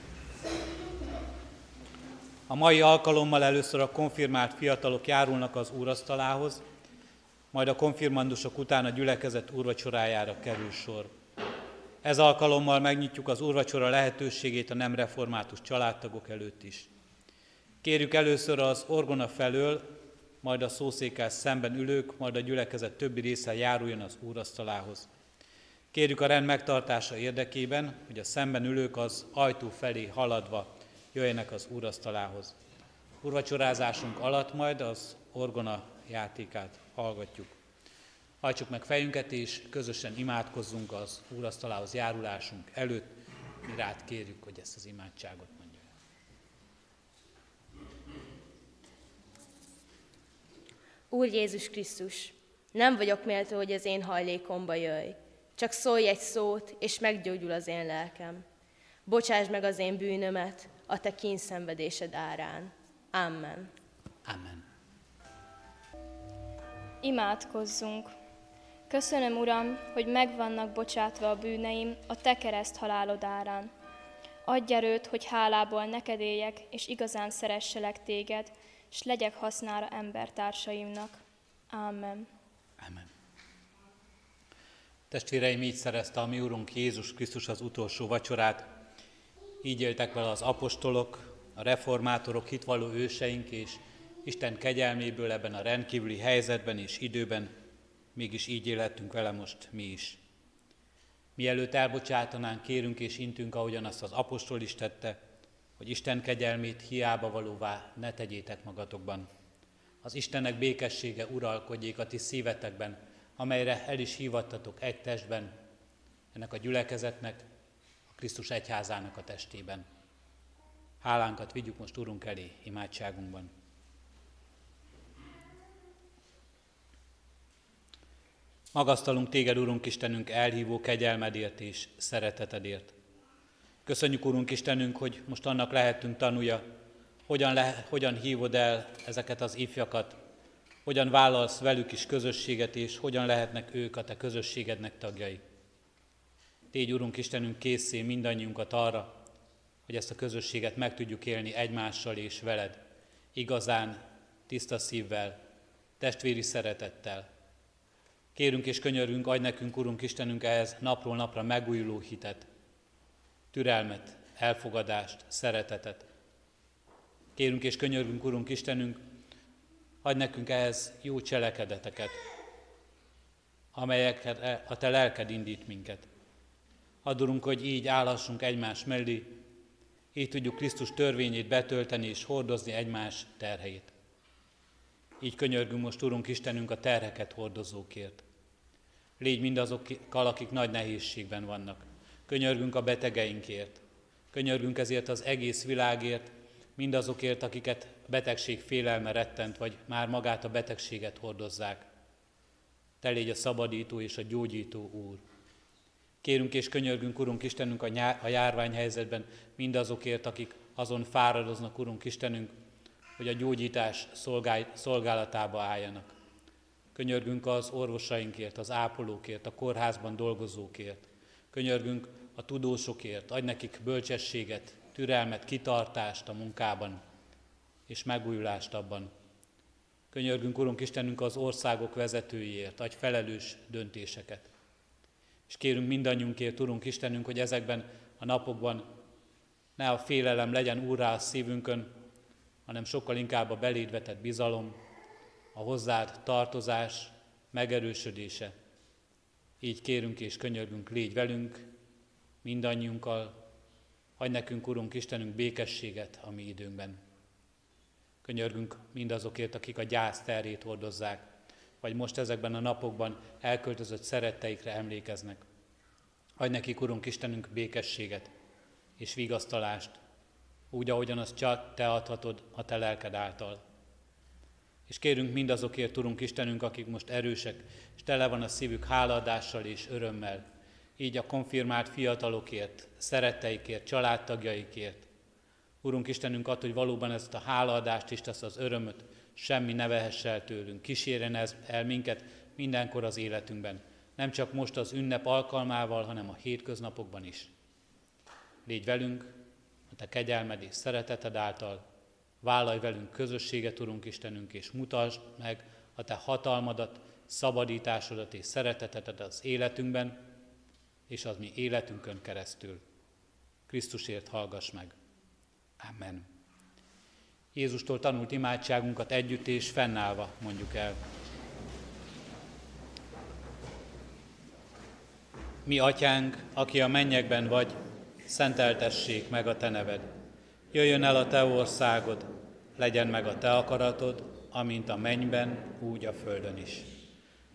[SPEAKER 8] A mai alkalommal először a konfirmált fiatalok járulnak az úrasztalához, majd a konfirmandusok után a gyülekezet úrvacsorájára kerül sor. Ez alkalommal megnyitjuk az úrvacsora lehetőségét a nem református családtagok előtt is. Kérjük először az orgona felől, majd a szószékkel szemben ülők, majd a gyülekezet többi része járuljon az úrasztalához. Kérjük a rend megtartása érdekében, hogy a szemben ülők az ajtó felé haladva jöjjenek az úrasztalához. Úrvacsorázásunk alatt majd az orgona játékát hallgatjuk. Hajtsuk meg fejünket, és közösen imádkozzunk az úrasztalához járulásunk előtt. Mi rád kérjük, hogy ezt az imádságot mondja.
[SPEAKER 10] Úr Jézus Krisztus, nem vagyok méltó, hogy az én hajlékomba jöjj. Csak szólj egy szót, és meggyógyul az én lelkem. Bocsáss meg az én bűnömet, a te kényszenvedésed árán. Amen.
[SPEAKER 8] Amen.
[SPEAKER 5] Imádkozzunk! Köszönöm, Uram, hogy megvannak bocsátva a bűneim a Te kereszt halálod árán. Adj erőt, hogy hálából neked éljek, és igazán szeresselek Téged, és legyek hasznára embertársaimnak. Amen.
[SPEAKER 8] Amen. Testvéreim, így szerezte a mi Úrunk Jézus Krisztus az utolsó vacsorát, így éltek vele az apostolok, a reformátorok, hitvalló őseink, és Isten kegyelméből ebben a rendkívüli helyzetben és időben mégis így életünk vele most mi is. Mielőtt elbocsátanánk, kérünk és intünk, ahogyan azt az apostol is tette, hogy Isten kegyelmét hiába valóvá ne tegyétek magatokban. Az Istennek békessége uralkodjék a ti szívetekben, amelyre el is hívattatok egy testben, ennek a gyülekezetnek, Krisztus egyházának a testében. Hálánkat vigyük most Urunk elé imádságunkban. Magasztalunk Téged, Urunk Istenünk, elhívó kegyelmedért és szeretetedért. Köszönjük, Urunk Istenünk, hogy most annak lehetünk tanulja, hogyan, le, hogyan hívod el ezeket az ifjakat, hogyan vállalsz velük is közösséget, és hogyan lehetnek ők a Te közösségednek tagjai. Tégy, Urunk Istenünk, készé mindannyiunkat arra, hogy ezt a közösséget meg tudjuk élni egymással és veled, igazán, tiszta szívvel, testvéri szeretettel. Kérünk és könyörünk, adj nekünk, Urunk Istenünk, ehhez napról napra megújuló hitet, türelmet, elfogadást, szeretetet. Kérünk és könyörgünk, Urunk Istenünk, adj nekünk ehhez jó cselekedeteket, amelyeket a Te lelked indít minket. Adurunk, hogy így állhassunk egymás mellé, így tudjuk Krisztus törvényét betölteni és hordozni egymás terheit. Így könyörgünk most, Urunk Istenünk, a terheket hordozókért. Légy mindazokkal, akik nagy nehézségben vannak. Könyörgünk a betegeinkért. Könyörgünk ezért az egész világért, mindazokért, akiket betegség félelme rettent, vagy már magát a betegséget hordozzák. Te légy a szabadító és a gyógyító Úr. Kérünk és könyörgünk, Urunk Istenünk, a, nyár, a járványhelyzetben mindazokért, akik azon fáradoznak, Urunk Istenünk, hogy a gyógyítás szolgál, szolgálatába álljanak. Könyörgünk az orvosainkért, az ápolókért, a kórházban dolgozókért. Könyörgünk a tudósokért, adj nekik bölcsességet, türelmet, kitartást a munkában, és megújulást abban. Könyörgünk, Urunk Istenünk, az országok vezetőiért, adj felelős döntéseket. És kérünk mindannyiunkért, Urunk Istenünk, hogy ezekben a napokban ne a félelem legyen úrrá a szívünkön, hanem sokkal inkább a beléd vetett bizalom, a hozzád tartozás megerősödése. Így kérünk és könyörgünk, légy velünk, mindannyiunkkal, adj nekünk, Urunk Istenünk, békességet a mi időnkben. Könyörgünk mindazokért, akik a gyász terét hordozzák, vagy most ezekben a napokban elköltözött szeretteikre emlékeznek. Adj nekik, Urunk Istenünk, békességet és vigasztalást, úgy, ahogyan azt csak Te adhatod a Te lelked által. És kérünk mindazokért, Urunk Istenünk, akik most erősek, és tele van a szívük hálaadással és örömmel, így a konfirmált fiatalokért, szeretteikért, családtagjaikért. Urunk Istenünk, ad, hogy valóban ezt a hálaadást és ezt az örömöt semmi ne vehesse el tőlünk. Kísérjen ez el minket mindenkor az életünkben. Nem csak most az ünnep alkalmával, hanem a hétköznapokban is. Légy velünk, a Te kegyelmed és szereteted által, vállalj velünk közösséget, Urunk Istenünk, és mutasd meg a Te hatalmadat, szabadításodat és szeretetedet az életünkben, és az mi életünkön keresztül. Krisztusért hallgass meg. Amen. Jézustól tanult imádságunkat együtt és fennállva mondjuk el. Mi atyánk, aki a mennyekben vagy, szenteltessék meg a te neved. Jöjjön el a te országod, legyen meg a te akaratod, amint a mennyben, úgy a földön is.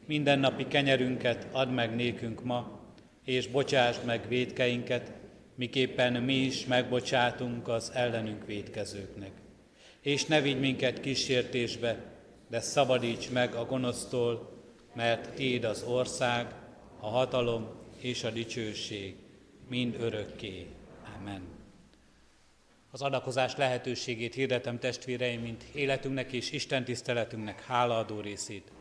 [SPEAKER 8] Minden napi kenyerünket add meg nékünk ma, és bocsásd meg védkeinket, miképpen mi is megbocsátunk az ellenünk védkezőknek. És ne vigy minket kísértésbe, de szabadíts meg a gonosztól, mert Tiéd az ország, a hatalom és a dicsőség, mind örökké. Amen. Az adakozás lehetőségét hirdetem testvéreim, mint életünknek és Isten tiszteletünknek hálaadó részét.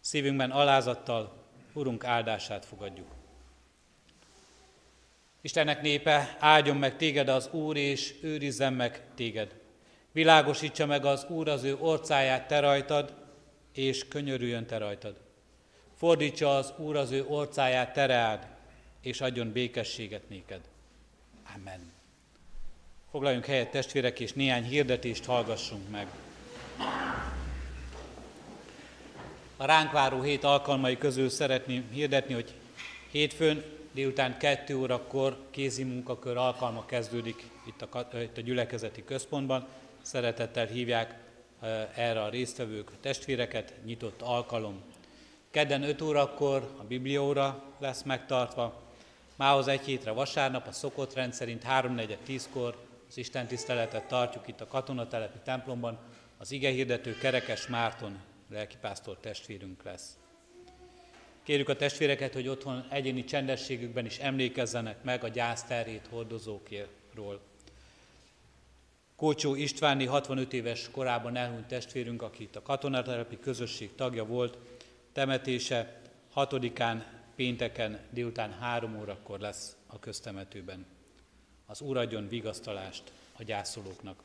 [SPEAKER 8] Szívünkben alázattal Urunk áldását fogadjuk. Istennek népe, áldjon meg téged az Úr, és őrizzen meg téged. Világosítsa meg az Úr az ő orcáját te rajtad, és könyörüljön te rajtad. Fordítsa az Úr az ő orcáját te reád, és adjon békességet néked. Amen. Foglaljunk helyet testvérek, és néhány hirdetést hallgassunk meg. A ránk váró hét alkalmai közül szeretném hirdetni, hogy hétfőn délután 2 órakor kézi munkakör alkalma kezdődik itt a, itt a gyülekezeti központban. Szeretettel hívják erre a résztvevők, testvéreket, nyitott alkalom. Kedden 5 órakor a biblióra lesz megtartva, mához egy hétre vasárnap a szokott rendszerint 3-4-10-kor az Isten tiszteletet tartjuk itt a katonatelepi templomban, az ige hirdető Kerekes Márton lelkipásztor testvérünk lesz. Kérjük a testvéreket, hogy otthon egyéni csendességükben is emlékezzenek meg a gyászterét hordozókról. Kócsó Istváni 65 éves korában elhunyt testvérünk, aki itt a katonatelepi közösség tagja volt, temetése 6-án pénteken délután 3 órakor lesz a köztemetőben. Az Úr adjon vigasztalást a gyászolóknak.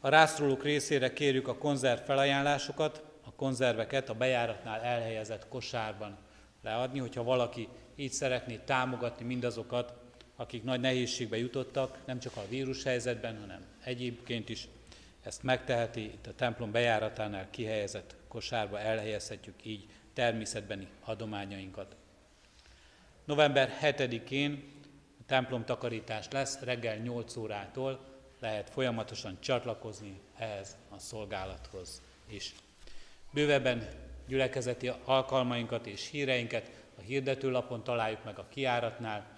[SPEAKER 8] A rászorulók részére kérjük a konzerv felajánlásokat, a konzerveket a bejáratnál elhelyezett kosárban leadni, hogyha valaki így szeretné támogatni mindazokat, akik nagy nehézségbe jutottak, nem csak a vírushelyzetben, hanem egyébként is ezt megteheti, itt a templom bejáratánál kihelyezett kosárba elhelyezhetjük így természetbeni adományainkat. November 7-én a templom takarítás lesz, reggel 8 órától lehet folyamatosan csatlakozni ehhez a szolgálathoz is. Bővebben gyülekezeti alkalmainkat és híreinket a hirdetőlapon találjuk meg a kiáratnál,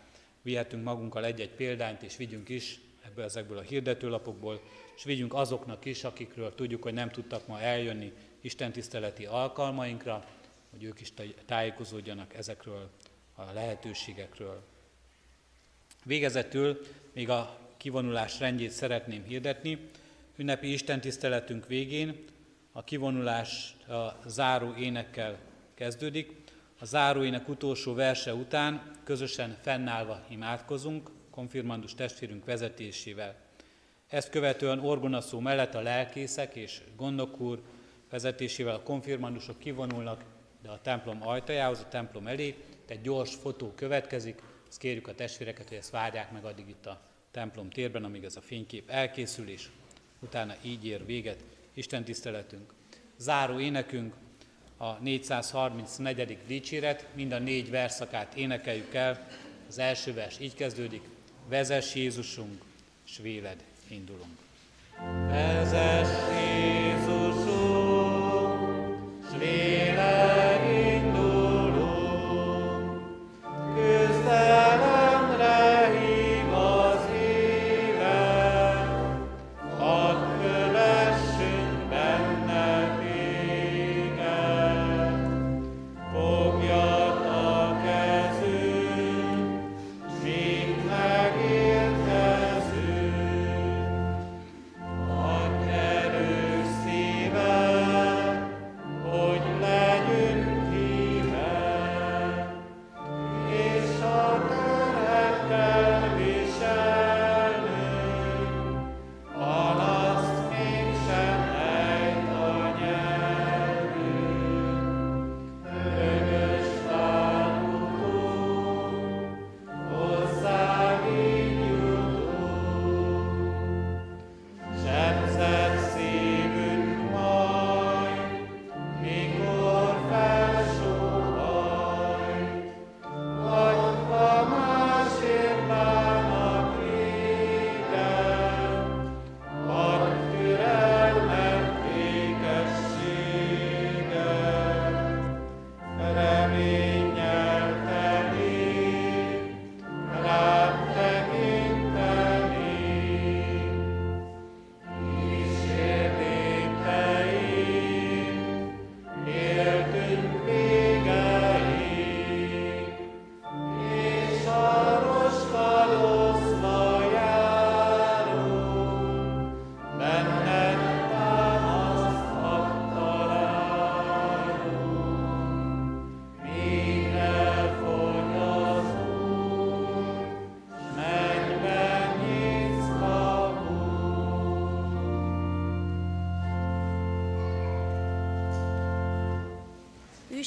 [SPEAKER 8] vihetünk magunkkal egy-egy példányt, és vigyünk is ebből ezekből a hirdetőlapokból, és vigyünk azoknak is, akikről tudjuk, hogy nem tudtak ma eljönni Isten tiszteleti alkalmainkra, hogy ők is tájékozódjanak ezekről a lehetőségekről. Végezetül még a kivonulás rendjét szeretném hirdetni. Ünnepi istentiszteletünk végén a kivonulás a záró énekkel kezdődik. A záró ének utolsó verse után közösen fennállva imádkozunk, konfirmandus testvérünk vezetésével. Ezt követően orgonaszó mellett a lelkészek és gondok úr vezetésével a konfirmandusok kivonulnak de a templom ajtajához, a templom elé, egy gyors fotó következik, azt kérjük a testvéreket, hogy ezt várják meg addig itt a templom térben, amíg ez a fénykép elkészül, és utána így ér véget Isten tiszteletünk. Záró énekünk a 434. dicséret, mind a négy verszakát énekeljük el. Az első vers így kezdődik, vezess Jézusunk, s véled indulunk. Vezess Jézusunk,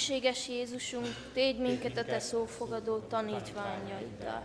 [SPEAKER 7] Hűséges Jézusunk, tégy minket a Te szófogadó tanítványaiddal. Ámen.